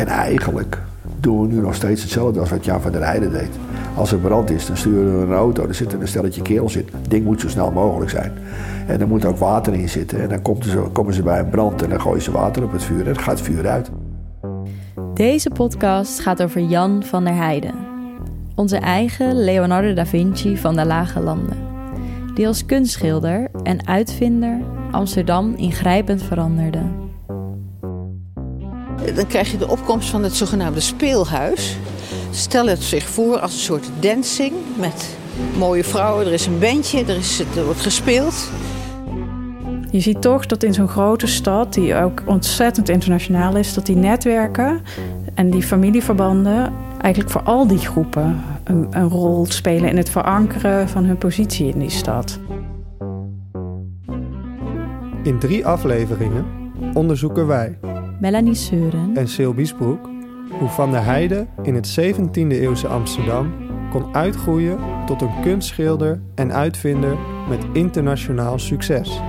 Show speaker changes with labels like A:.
A: En eigenlijk doen we nu nog steeds hetzelfde als wat Jan van der Heijden deed. Als er brand is, dan sturen we een auto, er zit een stelletje kerels in. Het ding moet zo snel mogelijk zijn. En er moet ook water in zitten. En dan komen ze, bij een brand en dan gooien ze water op het vuur en dan gaat het vuur uit.
B: Deze podcast gaat over Jan van der Heijden. Onze eigen Leonardo da Vinci van de Lage Landen. Die als kunstschilder en uitvinder Amsterdam ingrijpend veranderde.
C: Dan krijg je de opkomst van het zogenaamde speelhuis. Stel het zich voor als een soort dancing met mooie vrouwen. Er is een bandje, er, is, er wordt gespeeld.
D: Je ziet toch dat in zo'n grote stad, die ook ontzettend internationaal is, dat die netwerken en die familieverbanden eigenlijk voor al die groepen een, een rol spelen in het verankeren van hun positie in die stad.
E: In drie afleveringen onderzoeken wij
B: Melanie Seuren
E: en Sil Biesbroek hoe Van der Heijden in het 17e eeuwse Amsterdam kon uitgroeien tot een kunstschilder en uitvinder met internationaal succes.